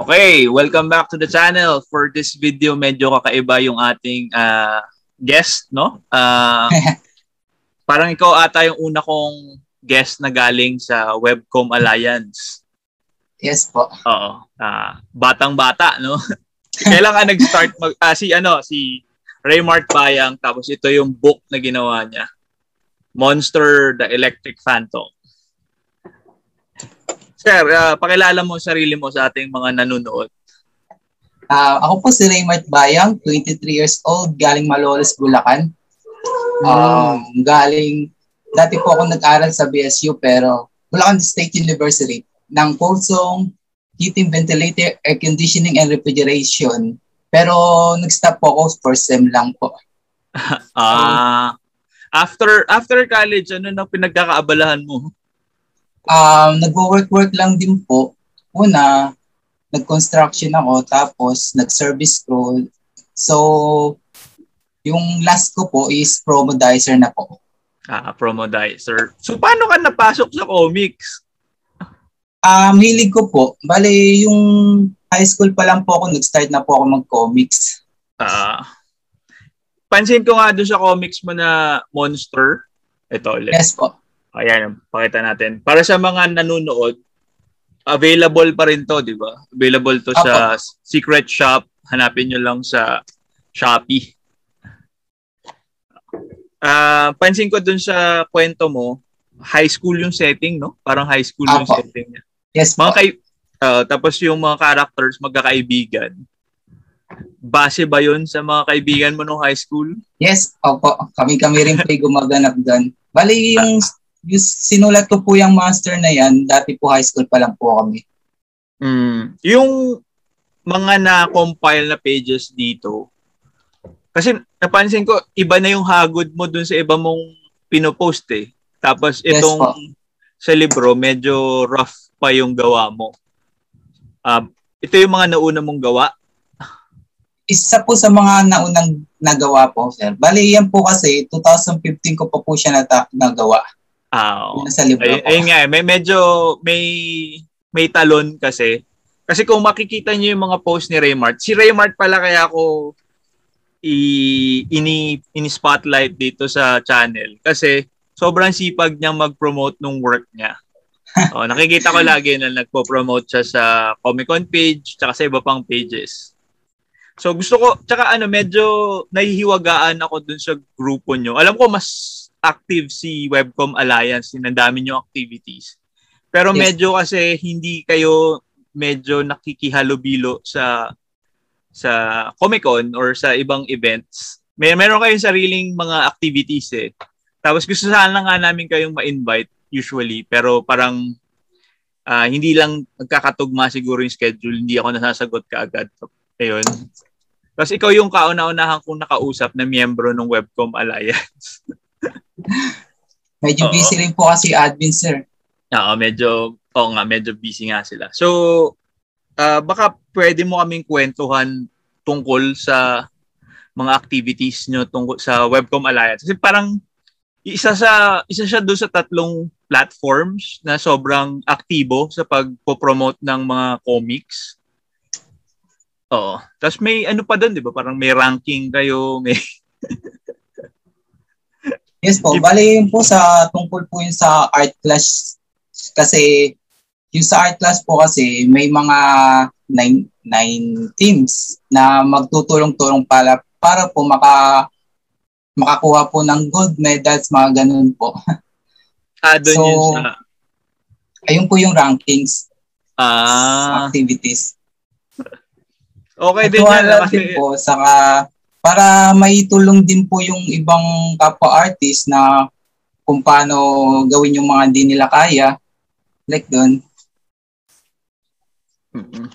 Okay, welcome back to the channel. For this video, medyo kakaiba yung ating uh, guest, no? Uh, parang ikaw ata yung una kong guest na galing sa Webcom Alliance. Yes po. Oo. Uh, batang-bata, no? Kailan ka nag-start mag uh, si ano si Raymart Bayang tapos ito yung book na ginawa niya. Monster the Electric Phantom. Sir, uh, pakilala mo sarili mo sa ating mga nanonood. Uh, ako po si Raymart Bayang, 23 years old, galing Malolos, Bulacan. Um, mm. galing, dati po ako nag-aral sa BSU pero Bulacan State University ng Pulsong Heating, Ventilator, Air Conditioning, and Refrigeration. Pero nag-stop po ako first sem lang po. Ah, uh, after after college, ano nang pinagkakaabalahan mo? Um, nagwo-work-work lang din po. Una, nag-construction ako, tapos nag-service ko. So, yung last ko po is promodizer na po. Ah, promodizer. So, paano ka napasok sa comics? Um, hilig ko po. Bale, yung high school pa lang po ako, nag-start na po ako mag-comics. Ah. Pansin ko nga doon sa comics mo na Monster. Ito ulit. Yes po. Ayan, pakita natin. Para sa mga nanonood, available pa rin to, di ba? Available to Apa. sa Secret Shop. Hanapin nyo lang sa Shopee. Uh, pansin ko dun sa kwento mo, high school yung setting, no? Parang high school Apa. yung setting niya. Yes, mga kay uh, tapos yung mga characters magkakaibigan. Base ba yun sa mga kaibigan mo nung high school? Yes, opo. Kami-kami rin po gumaganap doon. Bali, yung ah yung sinulat ko po yung master na yan, dati po high school pa lang po kami. Mm. Yung mga na-compile na pages dito, kasi napansin ko, iba na yung hagod mo dun sa iba mong pinopost eh. Tapos itong yes, sa libro, medyo rough pa yung gawa mo. Uh, ito yung mga nauna mong gawa? Isa po sa mga naunang nagawa po, sir. Bali, yan po kasi 2015 ko pa po siya nata- nagawa. Ah, oh. Nasa libro ay, ayun nga, may medyo may may talon kasi. Kasi kung makikita niyo yung mga post ni Raymart, si Raymart pala kaya ako i ini ini spotlight dito sa channel kasi sobrang sipag niya mag-promote ng work niya. oh, nakikita ko lagi na nagpo-promote siya sa Comic Con page tsaka sa iba pang pages. So gusto ko, tsaka ano, medyo nahihiwagaan ako dun sa grupo nyo. Alam ko mas active si Webcom Alliance, ang dami nyo activities. Pero yes. medyo kasi hindi kayo medyo nakikihalubilo sa sa Comic-Con or sa ibang events. May meron kayong sariling mga activities eh. Tapos gusto sana nga namin kayong ma-invite usually, pero parang uh, hindi lang nagkakatugma siguro yung schedule, hindi ako nasasagot kaagad. Ayun. Tapos ikaw yung kauna-unahan kong nakausap na miyembro ng Webcom Alliance. medyo Oo. busy rin po kasi admin, sir. Oo, medyo, oo nga, medyo busy nga sila. So, uh, baka pwede mo kaming kwentuhan tungkol sa mga activities nyo tungkol sa Webcom Alliance. Kasi parang isa sa isa siya doon sa tatlong platforms na sobrang aktibo sa pagpo-promote ng mga comics. Oo. Tapos may ano pa doon, 'di ba? Parang may ranking kayo, may Yes po. Bali yun po sa tungkol po yun sa art class kasi yung sa art class po kasi may mga nine, nine teams na magtutulong-tulong para para po maka makakuha po ng gold medals, mga ganun po. Ah, doon so, yun sa... Ayun po yung rankings. Ah. Activities. Okay din yan. Kasi... po, saka para maitulong din po yung ibang kapwa-artist na kung paano gawin yung mga hindi nila kaya. Like doon. Mm-hmm.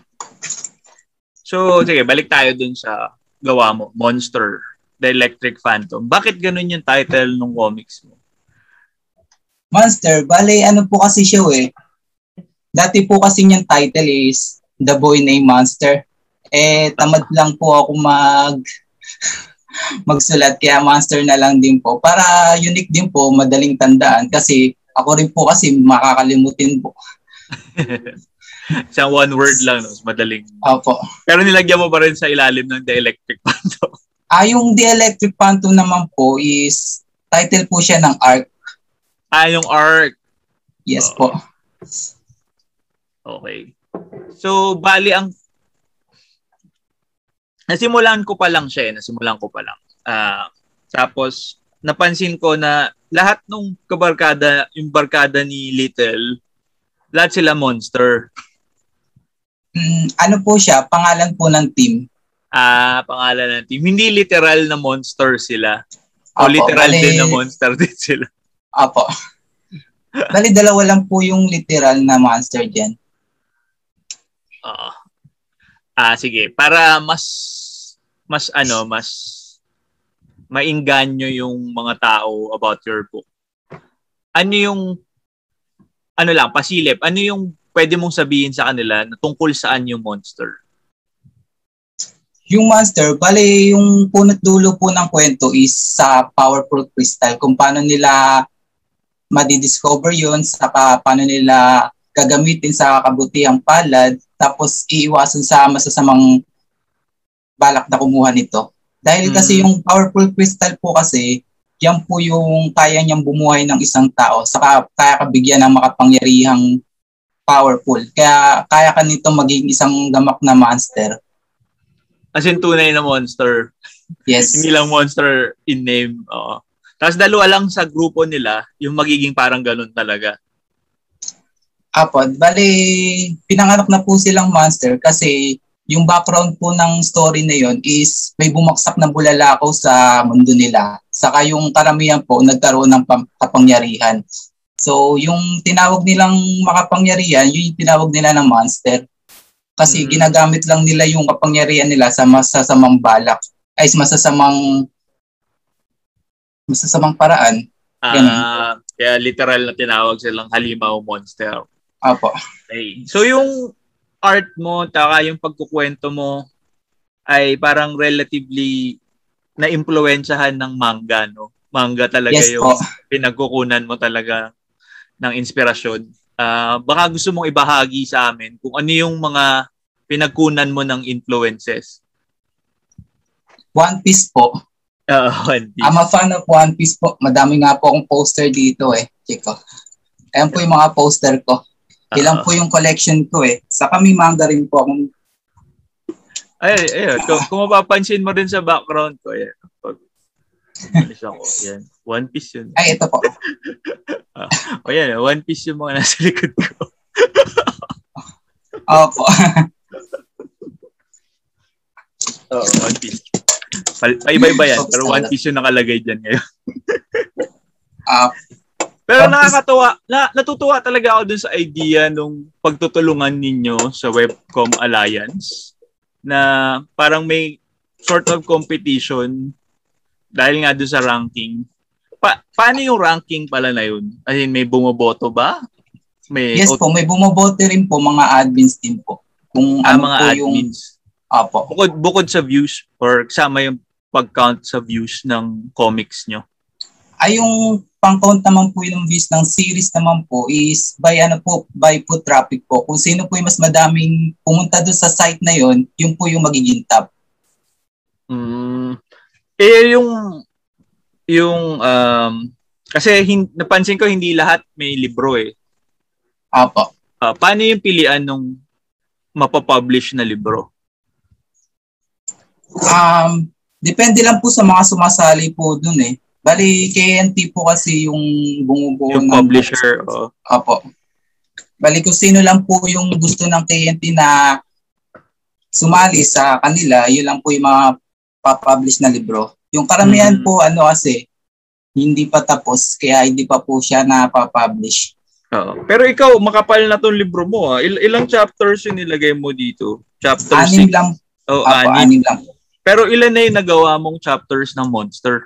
So, sige, balik tayo dun sa gawa mo, Monster, The Electric Phantom. Bakit ganun yung title ng comics mo? Monster, bale ano po kasi siya eh. Dati po kasi niyang title is The Boy Named Monster. Eh, tamad lang po ako mag magsulat kaya monster na lang din po para unique din po madaling tandaan kasi ako rin po kasi makakalimutin po Isang one word lang, no? madaling. Opo. Pero nilagyan mo pa rin sa ilalim ng The Electric Phantom. Ah, yung The Electric Phantom naman po is, title po siya ng ARC. Ah, yung ARC. Yes oh. po. Okay. So, bali ang nasimulan ko pa lang siya, eh. nasimulan ko pa lang. Uh, tapos napansin ko na lahat ng kabarkada, yung barkada ni Little, lahat sila monster. Mm, ano po siya? Pangalan po ng team. Ah, pangalan ng team. Hindi literal na monster sila. O Apo, literal bali, din na monster din sila. Apo. Bali, dalawa lang po yung literal na monster dyan. Oo. Ah, sige. Para mas mas ano, mas mainganyo yung mga tao about your book. Ano yung ano lang, pasilip, ano yung pwede mong sabihin sa kanila na tungkol saan yung monster? Yung monster, bale yung punot dulo po ng kwento is sa powerful crystal, kung paano nila madidiscover yun, sa paano nila gagamitin sa kabutihang palad, tapos iiwasan sa masasamang balak na kumuha nito. Dahil mm. kasi yung powerful crystal po kasi, yan po yung kaya niyang bumuhay ng isang tao, saka kaya kabigyan ng makapangyarihang powerful. Kaya kaya ka nito maging isang gamak na monster. As in tunay na monster. Yes. Hindi lang monster in name. Oo. Tapos dalawa lang sa grupo nila, yung magiging parang ganun talaga. Apo, bali, pinanganak na po silang monster kasi yung background po ng story na yon is may bumaksak na bulalakaw sa mundo nila. Saka yung karamihan po nagkaroon ng kapangyarihan. So yung tinawag nilang makapangyarihan, yun yung tinawag nila ng monster. Kasi mm-hmm. ginagamit lang nila yung kapangyarihan nila sa masasamang balak. Ay, masasamang masasamang paraan. Ah, uh, kaya literal na tinawag silang halimaw monster. Apo. Okay. So yung art mo, taka yung pagkukwento mo ay parang relatively na-impluensyahan ng manga, no? Manga talaga yes, yung po. pinagkukunan mo talaga ng inspirasyon. Uh, baka gusto mong ibahagi sa amin kung ano yung mga pinagkunan mo ng influences. One Piece po. Uh, One Piece. I'm a fan of One Piece po. Madami nga po akong poster dito eh. Chiko. Ayan po yung mga poster ko. Ilang uh-huh. po yung collection ko eh. Sa kami manga rin po akong ay, ay, kung, kung mapapansin mo rin sa background ko, yan. Pag, alis ako, yan. One Piece yun. Ay, ito po. uh, o yan, One Piece yung mga nasa likod ko. Opo. Oo, oh, One Piece. Paiba-iba yan, pero One Piece yung nakalagay dyan ngayon. Ah, uh, pero nakakatuwa, na, natutuwa talaga ako dun sa idea nung pagtutulungan ninyo sa Webcom Alliance na parang may sort of competition dahil nga dun sa ranking. Pa, paano yung ranking pala na yun? As in, may bumoboto ba? May yes po, may bumoboto rin po mga admins din po. Kung ah, ano mga po admins. Yung, Apo. Bukod, bukod sa views or kasama yung pag-count sa views ng comics nyo? Ay, yung pang-count naman po yung views ng series naman po is by ano po, by foot traffic po. Kung sino po yung mas madaming pumunta doon sa site na yon, yun po yung magiging top. Mm. Eh yung yung um, kasi hin, napansin ko hindi lahat may libro eh. Apo. Uh, paano yung pilian nung mapapublish na libro? Um, depende lang po sa mga sumasali po dun eh. Bali, KNT po kasi yung bumubuo yung ng... publisher. Oh. Opo. Bali, kung sino lang po yung gusto ng KNT na sumali sa kanila, yun lang po yung mga papublish na libro. Yung karamihan mm-hmm. po, ano kasi, hindi pa tapos, kaya hindi pa po siya na-publish. Oo. Pero ikaw, makapal na tong libro mo. Ha? Il- ilang chapters yung nilagay mo dito? Chapter anim 6? lang. Oh, Apo, anim. anim lang. Pero ilan na yung nagawa mong chapters ng Monster?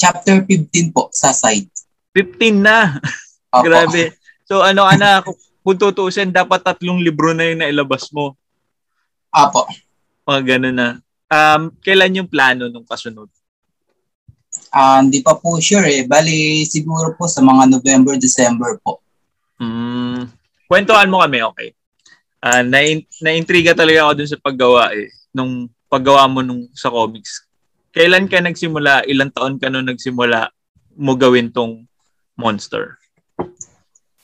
Chapter 15 po sa site. 15 na. Grabe. So ano ana, kung tutuusin, dapat tatlong libro na yung nailabas mo. Apo. Mga ganun na. Um, kailan yung plano nung kasunod? Uh, hindi pa po sure eh. Bali, siguro po sa mga November, December po. Mm. kwentuhan mo kami, okay. Uh, na na-intriga talaga ako dun sa paggawa eh. Nung paggawa mo nung sa comics. Kailan ka nagsimula? Ilang taon ka nung nagsimula mo gawin tong monster?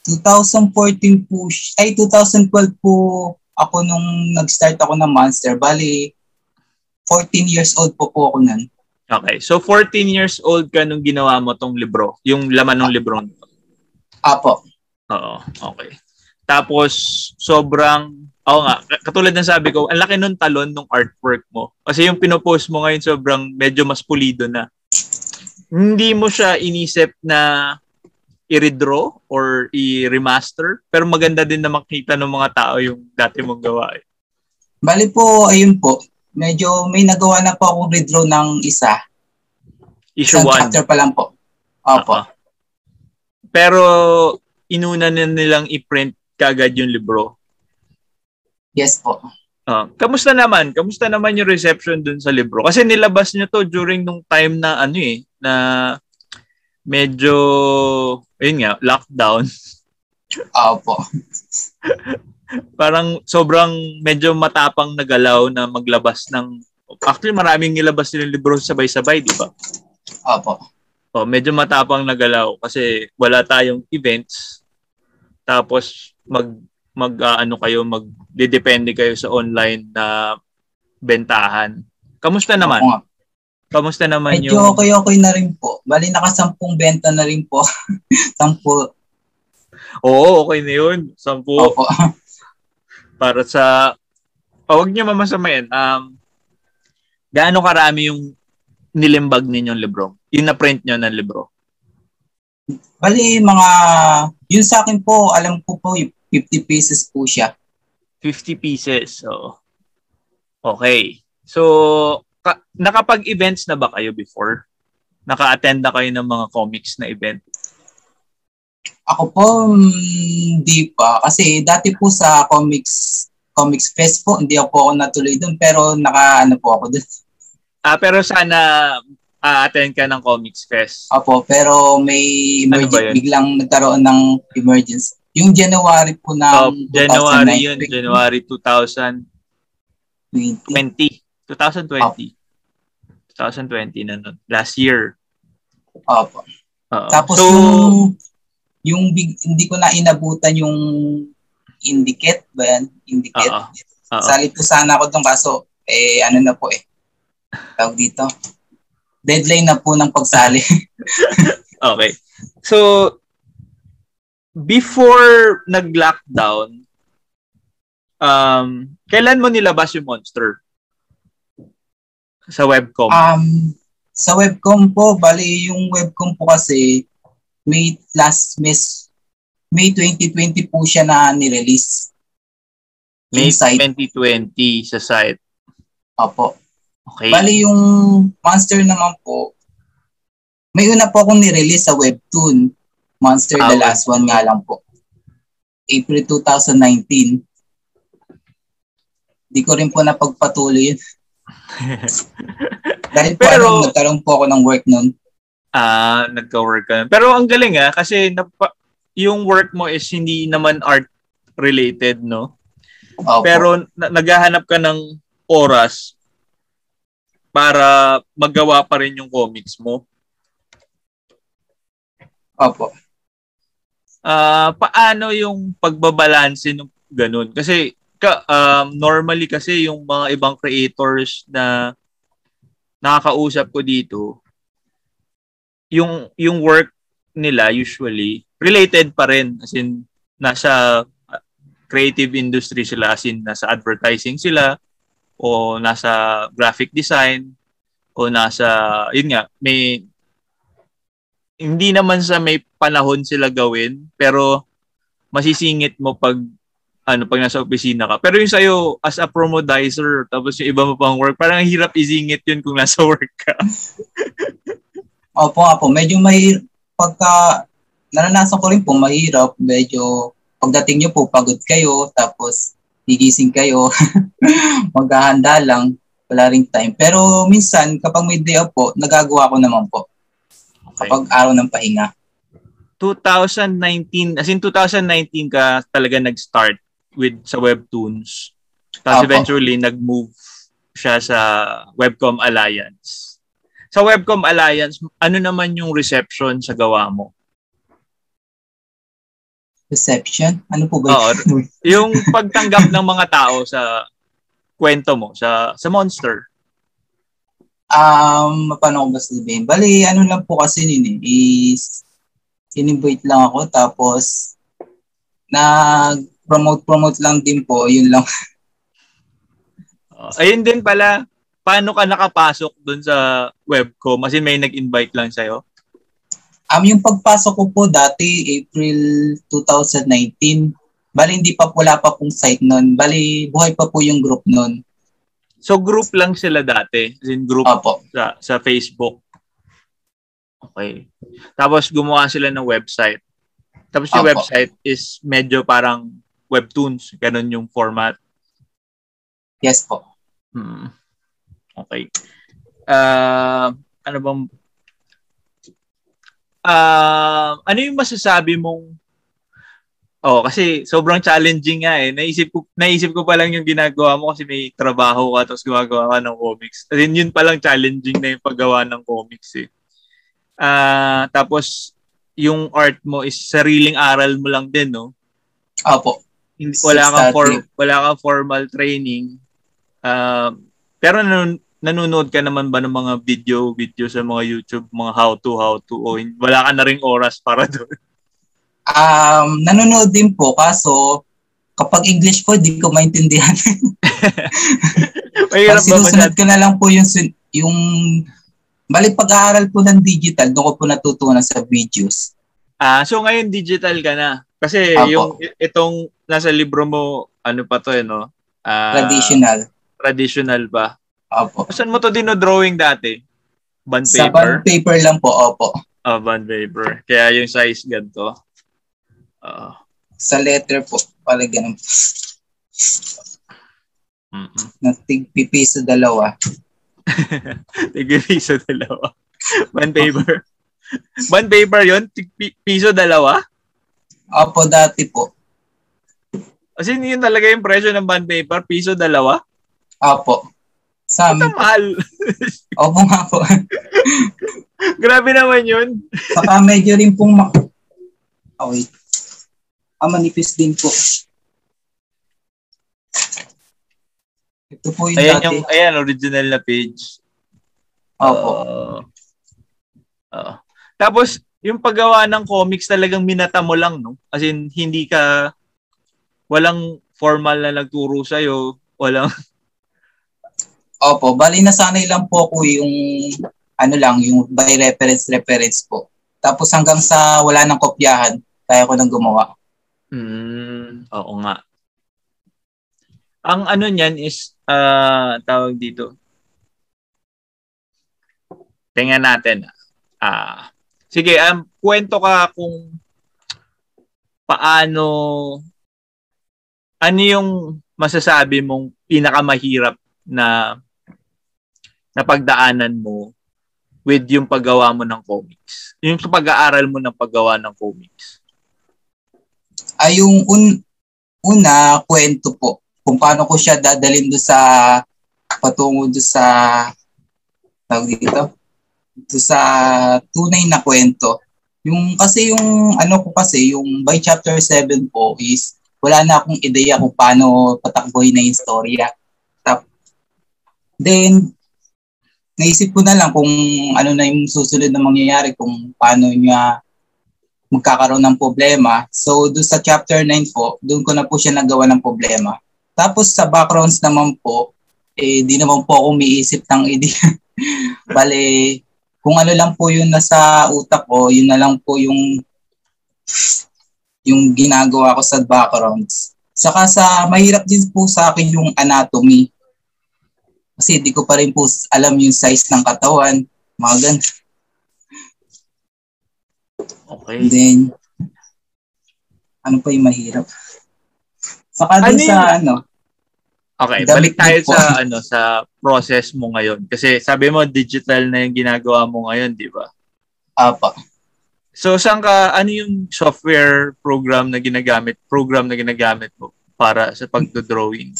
2014 po, ay 2012 po ako nung nag-start ako ng monster. Bali, 14 years old po po ako nun. Okay. So 14 years old ka nung ginawa mo tong libro, yung laman ng libro nito. Apo. Oo, okay. Tapos sobrang Oo nga, katulad ng sabi ko, ang laki nung talon ng artwork mo. Kasi yung pinopost mo ngayon sobrang medyo mas pulido na. Hindi mo siya inisip na i-redraw or i-remaster, pero maganda din na makita ng mga tao yung dati mong gawa. Eh. Bali po, ayun po, medyo may nagawa na po akong redraw ng isa. Issue 1. chapter pa lang po. Opo. Uh-huh. Pero inuna na nilang i-print kagad yung libro. Yes po. Uh, kamusta naman? Kamusta naman yung reception dun sa libro? Kasi nilabas niyo to during nung time na ano eh, na medyo, ayun nga, lockdown. Opo. parang sobrang medyo matapang na galaw na maglabas ng actually maraming nilabas nilang libro sabay-sabay, di ba? Opo. Oh, medyo matapang na galaw kasi wala tayong events. Tapos mag mag uh, ano kayo mag depende kayo sa online na bentahan. Kamusta naman? Oo, Kamusta naman Medyo yung... Medyo okay-okay na rin po. Bali, nakasampung benta na rin po. Sampu. Oo, okay na yun. Sampu. Opo para sa oh, wag niyo mamasamayin. Um gaano karami yung nilimbag ninyong libro? Yung na-print niyo ng libro? Bali, mga, yun sa akin po, alam ko po, 50 pieces po siya. 50 pieces, so. Okay. So, ka- nakapag-events na ba kayo before? Naka-attend na kayo ng mga comics na event? Ako po, hindi pa. Kasi dati po sa comics comics fest po, hindi ako, ako natuloy doon. Pero naka, ano po ako doon. Ah, pero sana uh, attend ka ng comics fest. Opo, pero may emergency, ano biglang nagkaroon ng emergency. Yung January po na oh, January yun, January 2020. 20. 2020. Oh. 2020 na nun. Last year. Opo. Uh-oh. Tapos so, yung yung big, hindi ko na inabutan yung indicate ba yan? Indicate. Uh-oh. Uh-oh. Sali po sana ako doon kaso eh ano na po eh. Tawag dito. Deadline na po ng pagsali. okay. So before nag-lockdown um kailan mo nilabas yung monster? Sa webcom? Um sa webcom po, bali yung webcom po kasi May last Miss May 2020 po siya na ni-release. May 2020 sa site. Opo. Okay. Bali yung Monster naman po, may una po akong ni-release sa Webtoon. Monster The Last One nga lang po. April 2019. Di ko rin po napagpatuloy yun. Dahil po Pero, ano, nagkaroon po ako ng work noon. Ah, nagka-work ka. Pero ang galing ah, kasi napa, yung work mo is hindi naman art related, no? Opo. Pero na- naghahanap ka ng oras para magawa pa rin yung comics mo. Opo. Ah, paano yung pagbabalanse ng ganun? Kasi ka, um, normally kasi yung mga ibang creators na nakakausap ko dito, yung yung work nila usually related pa rin as in nasa creative industry sila as in nasa advertising sila o nasa graphic design o nasa yun nga may hindi naman sa may panahon sila gawin pero masisingit mo pag ano pag nasa opisina ka. Pero yung sa'yo, as a promodizer, tapos yung iba mo pang work, parang hirap isingit yun kung nasa work ka. Opo, opo. Medyo may pagka naranasan ko rin po mahirap. Medyo pagdating nyo po pagod kayo tapos gigising kayo. Maghahanda lang. Wala ring time. Pero minsan kapag may day off po, nagagawa ko naman po. Okay. Kapag araw ng pahinga. 2019, as in 2019 ka talaga nag-start with sa Webtoons. Tapos Apo. eventually nag-move siya sa Webcom Alliance. Sa Webcom Alliance, ano naman yung reception sa gawa mo? Reception? Ano po ba Oo, yung pagtanggap ng mga tao sa kwento mo, sa sa Monster. Um, paano ko ba sabihin? Bali, ano lang po kasi nini eh, is in-invite lang ako tapos nag-promote-promote lang din po, yun lang. Uh, ayun din pala, paano ka nakapasok dun sa webcom? Kasi may nag-invite lang sa'yo? Um, yung pagpasok ko po dati, April 2019, bali hindi pa wala pa pong site nun. Bali, buhay pa po yung group nun. So group lang sila dati? As in group Opo. sa, sa Facebook? Okay. Tapos gumawa sila ng website. Tapos yung Opo. website is medyo parang webtoons. Ganun yung format. Yes po. Hmm. Okay. Uh, ano bang uh, ano yung masasabi mong Oh, kasi sobrang challenging nga eh. Naisip ko naisip ko pa lang yung ginagawa mo kasi may trabaho ka tapos gumagawa ka ng comics. As in, yun pa lang challenging na yung paggawa ng comics eh. Uh, tapos, yung art mo is sariling aral mo lang din, no? Opo. Hindi, wala kang for, wala kang formal training. Uh, pero nan, nanonood ka naman ba ng mga video video sa mga YouTube, mga how to how to o wala ka na ring oras para doon? Um, nanonood din po kaso kapag English po di ko maintindihan. Mahirap ba sinusunod ko na lang po yung yung Balik pag-aaral po ng digital, doon ko po natutunan sa videos. Ah, so ngayon digital ka na. Kasi Apo. yung itong nasa libro mo, ano pa to eh, no? Uh, traditional. Traditional ba? Opo. Saan mo to dino-drawing dati? Bond paper? Sa bond paper lang po, opo. Oh, bond paper. Kaya yung size ganito. Uh, sa letter po, pala ganun. Mm-mm. Natig pipiso dalawa. Tigil piso dalawa. Bond paper. Bond paper yun? Piso dalawa? Opo, dati po. Kasi yun talaga yung presyo ng bond paper, piso dalawa? Opo. Sa amin. mahal. Opo nga po. Grabe naman yun. Saka medyo rin pong mak... Oh, wait. Ah, manipis din po. Ito po yung ayan dati. Yung, ayan, original na page. Opo. Uh, uh, tapos, yung paggawa ng comics talagang minata mo lang, no? As in, hindi ka, walang formal na nagturo sa'yo, walang... Opo, bali nasanay lang po ako yung, ano lang, yung by reference, reference po. Tapos hanggang sa wala nang kopyahan, kaya ko nang gumawa. Mm, oo nga. Ang ano niyan is uh, tawag dito. Tingnan natin. Ah, uh, sige, um, kwento ka kung paano ano yung masasabi mong pinakamahirap na na pagdaanan mo with yung paggawa mo ng comics? Yung pag-aaral mo ng paggawa ng comics? Ay, yung un, una, kwento po kung paano ko siya dadalhin do sa patungo do sa tawag dito do sa tunay na kwento. Yung kasi yung ano ko kasi yung by chapter 7 po is wala na akong ideya kung paano patakbuhin na yung storya tap then naisip ko na lang kung ano na yung susunod na mangyayari kung paano niya magkakaroon ng problema. So, doon sa chapter 9 po, doon ko na po siya nagawa ng problema. Tapos sa backgrounds naman po, eh di naman po ako umiisip ng idea. Bale, kung ano lang po yung nasa utak ko, yun na lang po yung yung ginagawa ko sa backgrounds. Saka sa mahirap din po sa akin yung anatomy. Kasi di ko pa rin po alam yung size ng katawan, mga ganun. Okay. And then, ano pa yung mahirap? Saka ano sa ano. Okay, balik tayo po. sa ano sa process mo ngayon kasi sabi mo digital na yung ginagawa mo ngayon, di ba? Apa. So, saan ka, ano yung software program na ginagamit, program na ginagamit mo para sa pagdo-drawing?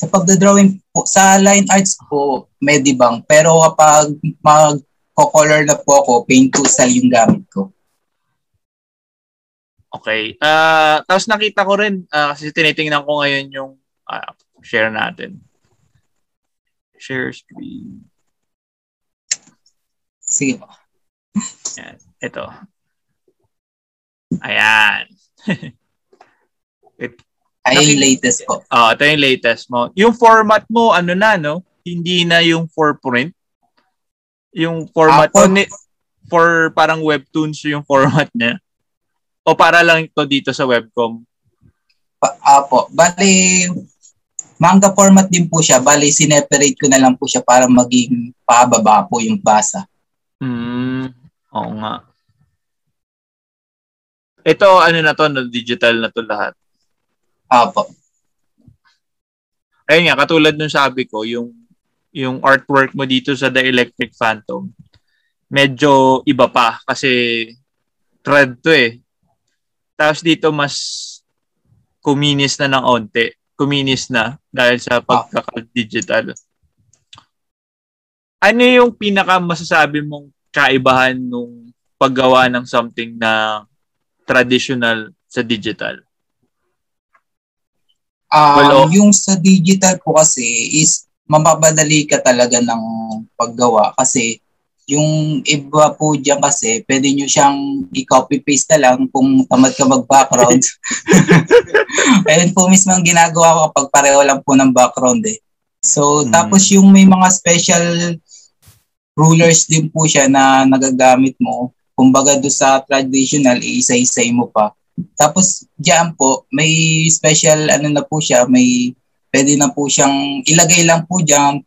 Sa pagdo-drawing po, sa line arts po, Medibang. Pero kapag mag-color na po ako, paint tool yung gamit ko. Okay. Uh, tapos nakita ko rin, uh, kasi tinitingnan ko ngayon yung uh, share natin. Share screen. Sige po. Yan. Ito. Ayan. It, Ay, yung latest ko. Oh, ito yung latest mo. Yung format mo, ano na, no? Hindi na yung for print. Yung format ah, for, ni, for parang webtoons yung format niya. O para lang ito dito sa webcom? Pa, apo. Bali, manga format din po siya. Bali, sineperate ko na lang po siya para maging pababa po yung basa. Hmm. Oo nga. Ito, ano na to, no, digital na to lahat. Apo. Ayun nga, katulad nung sabi ko, yung yung artwork mo dito sa The Electric Phantom, medyo iba pa kasi thread to eh. Tapos dito mas kuminis na ng onte. Kuminis na dahil sa pagkaka-digital. Ano yung pinaka masasabi mong kaibahan nung paggawa ng something na traditional sa digital? Um, well, oh. Yung sa digital po kasi is mababadali ka talaga ng paggawa kasi yung iba po dyan kasi pwede nyo siyang i-copy-paste na lang kung tamad ka mag-background. Ayun po mismo ang ginagawa ko kapag pareho lang po ng background eh. So, hmm. tapos yung may mga special rulers din po siya na nagagamit mo kumbaga do sa traditional, iisa-isay mo pa. Tapos diyan po, may special ano na po siya, may pwede na po siyang ilagay lang po diyan.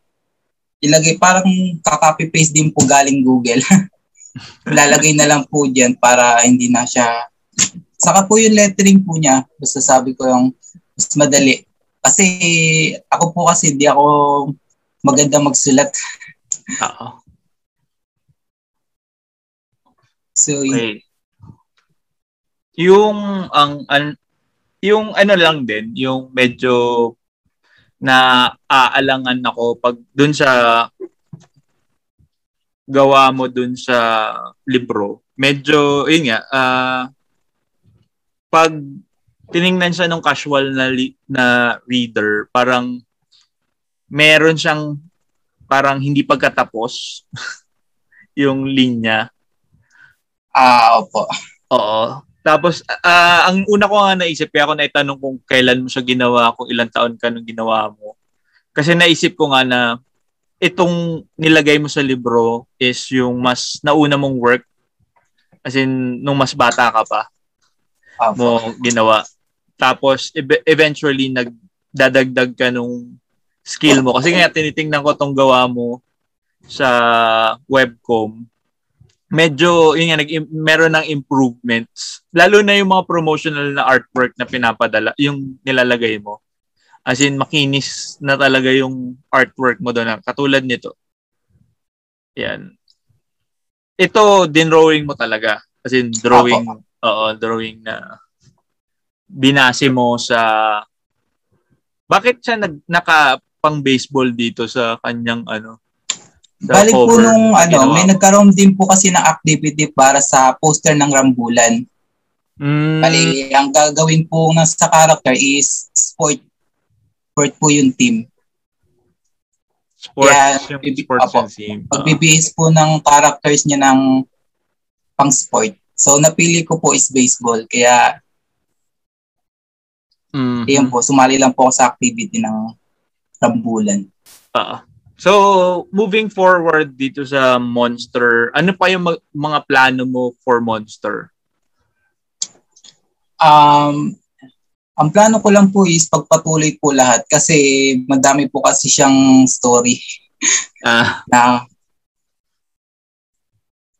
Ilagay parang ka-copy paste din po galing Google. Lalagay na lang po diyan para hindi na siya Saka po yung lettering po niya, basta sabi ko yung mas madali. Kasi ako po kasi hindi ako maganda magsulat. Oo. So, okay. yung ang, an, yung ano lang din, yung medyo na aalangan ako pag dun sa gawa mo dun sa libro. Medyo, yun nga, uh, pag tiningnan siya ng casual na, li- na reader, parang meron siyang parang hindi pagkatapos yung linya. Ah, uh, opo. Oo. Tapos, uh, ang una ko nga naisip, kaya ako naitanong kung kailan mo siya ginawa, kung ilang taon ka nung ginawa mo. Kasi naisip ko nga na itong nilagay mo sa libro is yung mas nauna mong work. As in, nung mas bata ka pa Opo. mo ginawa. Tapos, e- eventually, nagdadagdag ka nung skill mo. Kasi nga, tinitingnan ko tong gawa mo sa webcom medyo yun nga, nag meron ng improvements. Lalo na yung mga promotional na artwork na pinapadala, yung nilalagay mo. As in, makinis na talaga yung artwork mo doon. Katulad nito. Yan. Ito, din drawing mo talaga. As in, drawing, oo, drawing na binase mo sa bakit siya nag naka pang baseball dito sa kanyang ano Balik po nung ano, may nagkaroon din po kasi ng activity para sa poster ng Rambulan. Mm. Bali, ang gagawin po ng sa character is sport. Sport po yung team. Sports, Kaya, yung bibi, sports apo, team. Pagbibihis po ng characters niya ng pang sport. So, napili ko po is baseball. Kaya, mm-hmm. yun po, sumali lang po ako sa activity ng Rambulan. Oo. Uh, So, moving forward dito sa Monster, ano pa yung mga plano mo for Monster? Um, ang plano ko lang po is pagpatuloy po lahat kasi madami po kasi siyang story. Ah. na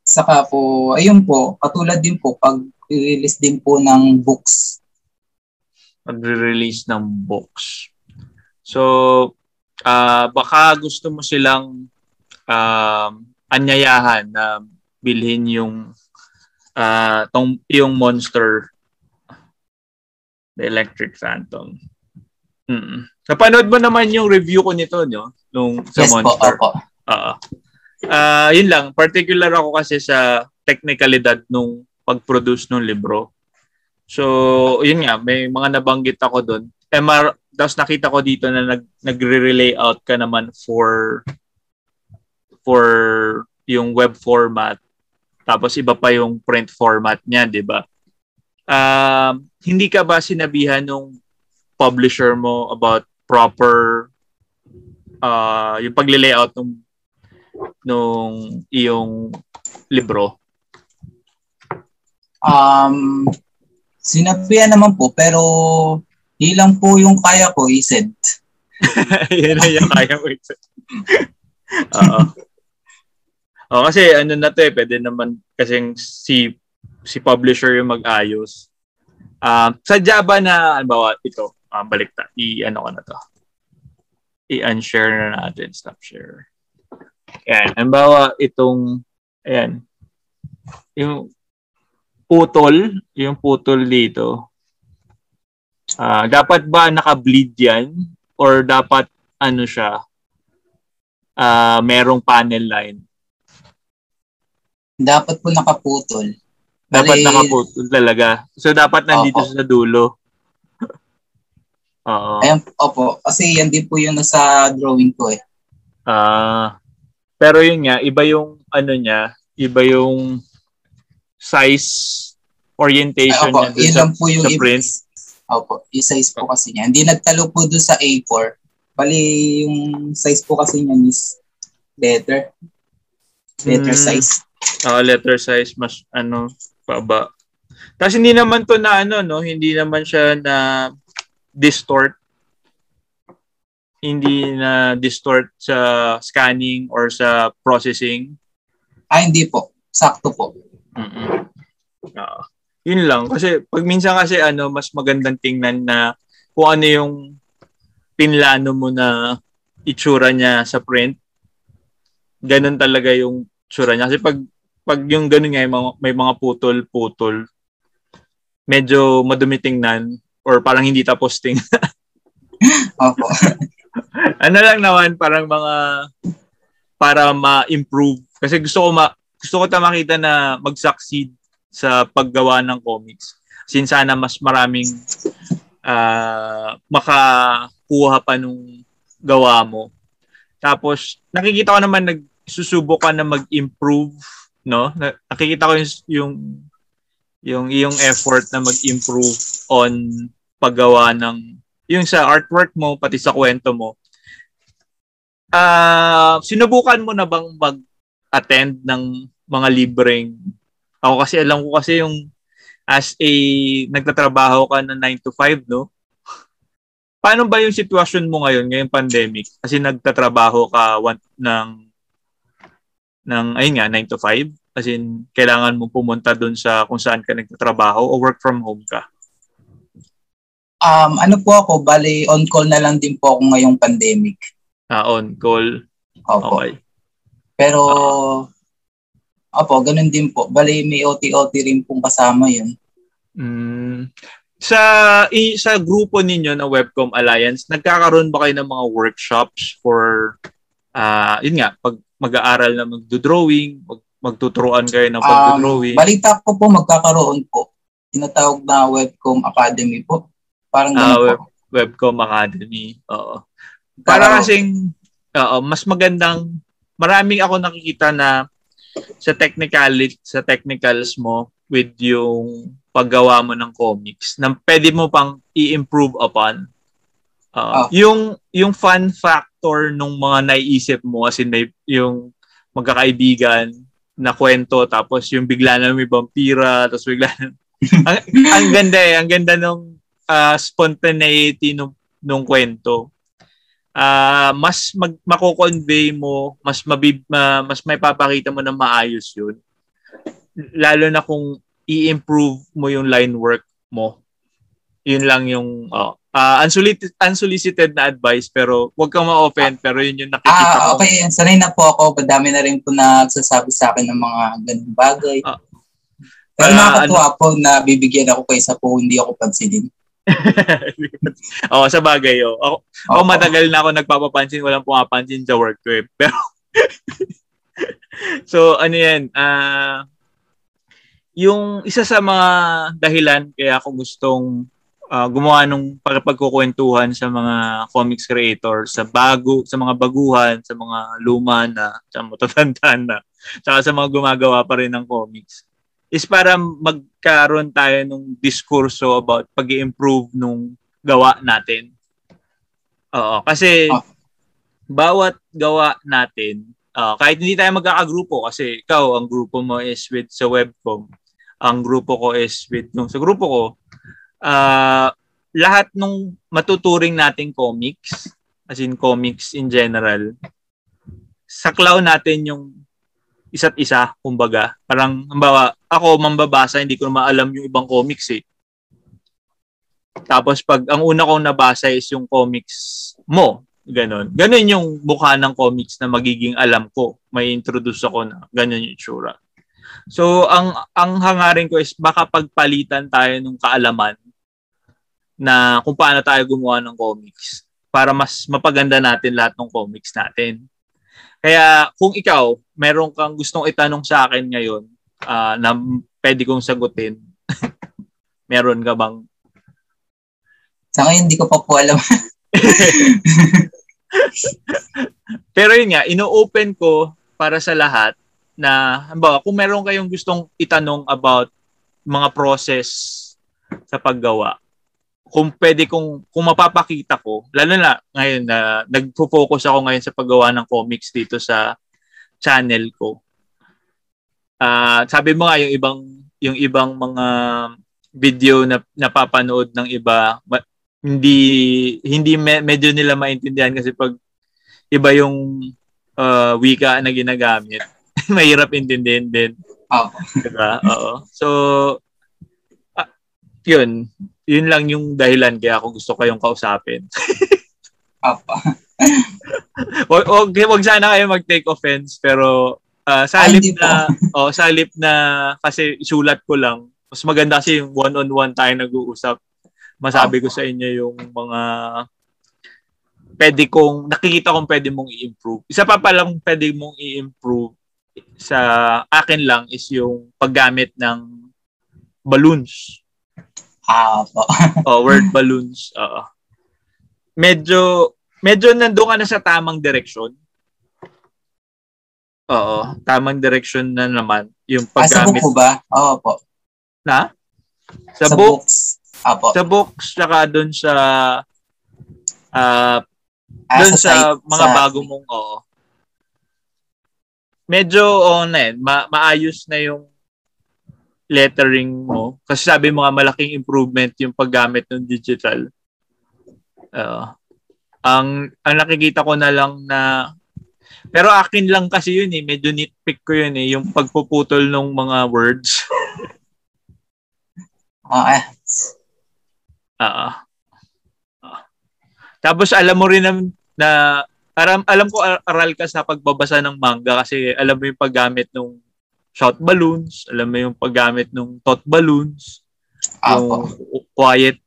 saka po, ayun po, katulad din po pag release din po ng books. Pag-release ng books. So, uh, baka gusto mo silang um, anyayahan na bilhin yung uh, tong yung monster. The electric phantom. Mm napanood mo naman yung review ko nito no? Nung sa yes, monster. po, opo. uh, uh, yun lang. Particular ako kasi sa technicalidad nung pag-produce ng libro. So yun nga may mga nabanggit ako doon MR tapos nakita ko dito na nag nagre-relay out ka naman for for yung web format tapos iba pa yung print format niya, 'di ba? Uh, hindi ka ba sinabihan nung publisher mo about proper uh, yung pagle-layout ng nung iyong libro? Um, sinabihan naman po, pero ilang po yung kaya ko, isid. Yan na yung kaya ko, isid. Oo. Oh, kasi ano na to eh, pwede naman kasi si si publisher yung mag-ayos. Uh, sa Java na, ano ba, ito, uh, balik ta, i-ano ko na to. I-unshare na natin, stop share. Ayan, ang bawa itong, ayan, yung putol, yung putol dito, uh, dapat ba naka-bleed yan? Or dapat, ano siya, uh, merong panel line? Dapat po nakaputol. Dapat Bali, nakaputol talaga. So, dapat nandito opo. sa dulo. Oo. Ayan, opo. Kasi yan din po yung nasa drawing ko eh. Ah. Uh, pero yun nga, iba yung ano niya, iba yung size orientation Ay, opo, niya sa, po yung sa print. Opo, yung size po kasi niya. Hindi nagtalo po doon sa A4. Bali, yung size po kasi niya is better. Better hmm. size uh, letter size mas ano baba. Tapos hindi naman to na ano no, hindi naman siya na distort hindi na distort sa scanning or sa processing. Ah, hindi po. Sakto po. Mm. Uh, yun lang kasi pag minsan kasi ano mas magandang tingnan na kung ano yung pinlano mo na itsura niya sa print. Ganun talaga yung itsura niya kasi pag pag yung ganun nga, may mga, may mga putol-putol, medyo madumi tingnan or parang hindi tapos ting. Opo. ano lang naman, parang mga para ma-improve. Kasi gusto ko ma gusto ko ta makita na mag-succeed sa paggawa ng comics. Since sana mas maraming uh, makakuha pa nung gawa mo. Tapos nakikita ko naman nagsusubok ka na mag-improve no? Nakikita ko yung yung yung effort na mag-improve on paggawa ng yung sa artwork mo pati sa kwento mo. Ah, uh, sinubukan mo na bang mag-attend ng mga libreng ako kasi alam ko kasi yung as a nagtatrabaho ka na 9 to 5, no? Paano ba yung sitwasyon mo ngayon, ngayong pandemic? Kasi nagtatrabaho ka one, ng ng, ayun nga, 9 to 5? As in, kailangan mo pumunta doon sa kung saan ka nagtatrabaho o work from home ka? Um, ano po ako, bali on call na lang din po ako ngayong pandemic. Ah, on call. Opo. Okay. Pero, uh, opo, ganun din po. Bali, may OT-OT rin pong kasama yun. Mm, sa i, sa grupo ninyo na Webcom Alliance, nagkakaroon ba kayo ng mga workshops for uh, yun nga, pag mag-aaral na magdo-drawing, mag magtuturuan kayo ng pagdo-drawing? Um, balita ko po magkakaroon po. Tinatawag na Webcom Academy po. Parang uh, web, po. Webcom Academy. Oo. Para kasing oo, mas magandang maraming ako nakikita na sa technical sa technicals mo with yung paggawa mo ng comics na pwede mo pang i-improve upon. Uh, oh. Yung yung fun fact factor nung mga naiisip mo as in may, yung magkakaibigan na kwento tapos yung bigla na may vampira tapos bigla na, ang, ang ganda eh ang ganda nung uh, spontaneity nung nung kwento uh, mas mag, mako-convey mo mas mabib ma, mas may papakita mo na maayos yun lalo na kung i-improve mo yung line work mo yun lang yung oh, uh, unsolicited, unsolicited na advice pero wag kang ma-offend pero yun yung nakikita ah, okay. ko. sanay na po ako. Madami na rin po nagsasabi sa akin ng mga ganung bagay. Uh, Pero uh, nakakatuwa ano, po na bibigyan ako kaysa po hindi ako pansinin. Oo, sa bagay. Oh. Ako, ako matagal na ako nagpapapansin, walang pumapansin sa work ko eh. Pero, so ano yan, uh, yung isa sa mga dahilan kaya ako gustong uh, gumawa ng pagkukwentuhan sa mga comics creator sa bago sa mga baguhan sa mga luma na sa matatanda na saka sa mga gumagawa pa rin ng comics is para magkaroon tayo ng diskurso about pag improve nung gawa natin. Oo, kasi oh. bawat gawa natin, uh, kahit hindi tayo magkakagrupo kasi ikaw, ang grupo mo is with sa webcom, ang grupo ko is with nung sa grupo ko, uh, lahat nung matuturing nating comics, as in comics in general, saklaw natin yung isa't isa, kumbaga. Parang, hambawa, ako mambabasa, hindi ko maalam yung ibang comics eh. Tapos pag ang una kong nabasa is yung comics mo, ganon. Ganon yung mukha ng comics na magiging alam ko. May introduce ako na ganon yung itsura. So, ang ang hangarin ko is baka pagpalitan tayo ng kaalaman na kung paano tayo gumawa ng comics para mas mapaganda natin lahat ng comics natin. Kaya kung ikaw, meron kang gustong itanong sa akin ngayon uh, na pwede kong sagutin, meron ka bang? Sa ngayon, hindi ko pa po alam. Pero yun nga, ino-open ko para sa lahat na, halimbawa, kung meron kayong gustong itanong about mga process sa paggawa, kung pwede kong kung mapapakita ko lalo na ngayon na uh, nagfo-focus ako ngayon sa paggawa ng comics dito sa channel ko. Uh, sabi mo nga yung ibang yung ibang mga video na napapanood ng iba ma- hindi hindi me- medyo nila maintindihan kasi pag iba yung uh, wika na ginagamit mahirap intindihin din. Oh. Diba? Oo. So uh, yun yun lang yung dahilan kaya ako gusto kayong kausapin. Apa. wag, wag, wag sana kayo mag-take offense pero uh, sa halip na oh, sa halip na kasi isulat ko lang mas maganda kasi yung one-on-one tayo nag-uusap. Masabi ko sa inyo yung mga pwede kong nakikita kong pwede mong i-improve. Isa pa palang pwede mong i-improve sa akin lang is yung paggamit ng balloons. Ah, po. oh, word balloons. Oo. Medyo medyo nandoon ka na sa tamang direksyon. Oo, tamang direksyon na naman yung paggamit. Ah, sa book ba? Oo po. Na? Sa, sa book, books. Apo. Sa books, tsaka doon sa uh, ah, doon sa, sa mga sa... bago mong, oo. Medyo, oo na eh, ma- maayos na yung lettering mo? Kasi sabi mo nga malaking improvement yung paggamit ng digital. Uh, ang ang nakikita ko na lang na pero akin lang kasi yun eh, medyo nitpick ko yun eh, yung pagpuputol ng mga words. Ah. uh, uh, Tapos alam mo rin na, na aram, alam ko aral ka sa pagbabasa ng manga kasi alam mo yung paggamit ng shot balloons, alam mo yung paggamit ng tot balloons, yung quiet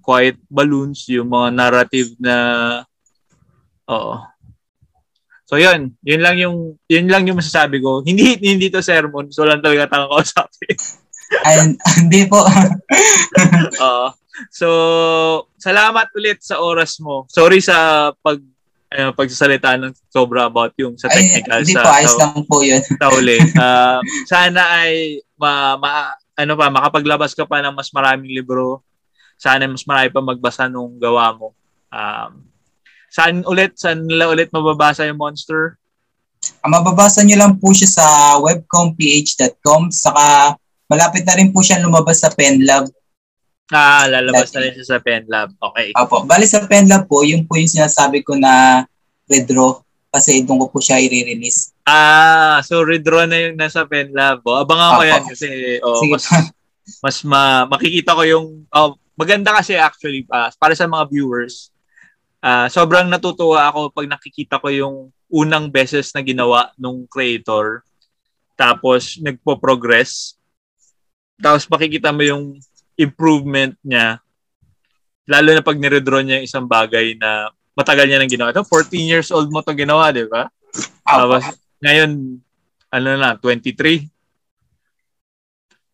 quiet balloons, yung mga narrative na oo. So yun, yun lang yung yun lang yung masasabi ko. Hindi hindi to sermon, so lang talaga tanga kausapin. Ay, hindi po. Oo. so, salamat ulit sa oras mo. Sorry sa pag uh, pagsasalita ng sobra about yung sa technical ay, sa po, ayos lang po yun. sa uli. Uh, sana ay ma, ma, ano pa makapaglabas ka pa ng mas maraming libro. Sana mas marami pa magbasa nung gawa mo. Um, saan ulit saan nila ulit mababasa yung monster? Ang mababasa niyo lang po siya sa webcomph.com saka malapit na rin po siya lumabas sa PenLab Ah, lalabas na rin siya sa PenLab. Okay. Opo. Bali sa PenLab po, yung po yung sinasabi ko na redraw kasi doon ko po siya i-release. Ah, so redraw na yung nasa PenLab. Oh, abangan ko yan kasi oh, Sige. mas, mas ma, makikita ko yung oh, maganda kasi actually uh, para sa mga viewers. Uh, sobrang natutuwa ako pag nakikita ko yung unang beses na ginawa nung creator tapos nagpo-progress tapos makikita mo yung improvement niya lalo na pag niredraw niya yung isang bagay na matagal niya nang ginawa. Ito, 14 years old mo to ginawa, di ba? Tapos, ngayon, ano na, 23?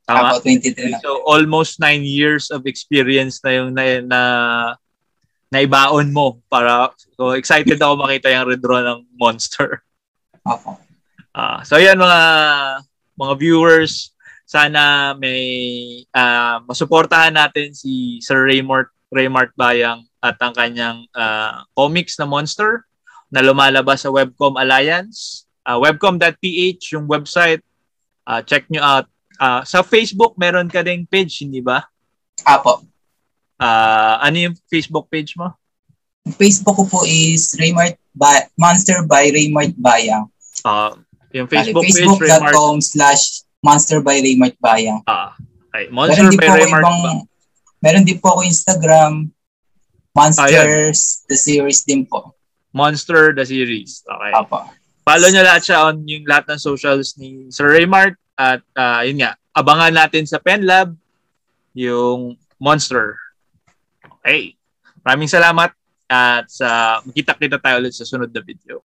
Tama? Ako, 23 na. So, almost 9 years of experience na yung na, na naibaon mo para so excited ako makita yung redraw ng monster. Ako. Uh, so yan mga mga viewers, sana may uh, masuportahan natin si Sir Raymart Raymart Bayang at ang kanyang uh, comics na monster na lumalabas sa Webcom Alliance. Uh, webcom.ph yung website. Uh, check nyo out. Uh, sa Facebook, meron ka ding page, hindi ba? Apo. Uh, ano yung Facebook page mo? Facebook ko po is Raymart by, Monster by Raymart Bayang. Uh, yung Facebook, Facebook page, Facebook.com slash Monster by Raymart Bayang. Ah, okay. Monster by Raymart ibang, Meron din po ako Instagram, Monsters, Ayun. the series din po. Monster, the series. Okay. Apo. Follow nyo lahat siya on yung lahat ng socials ni Sir Raymart at uh, yun nga, abangan natin sa PenLab yung Monster. Okay. Maraming salamat at sa uh, makita-kita tayo ulit sa sunod na video.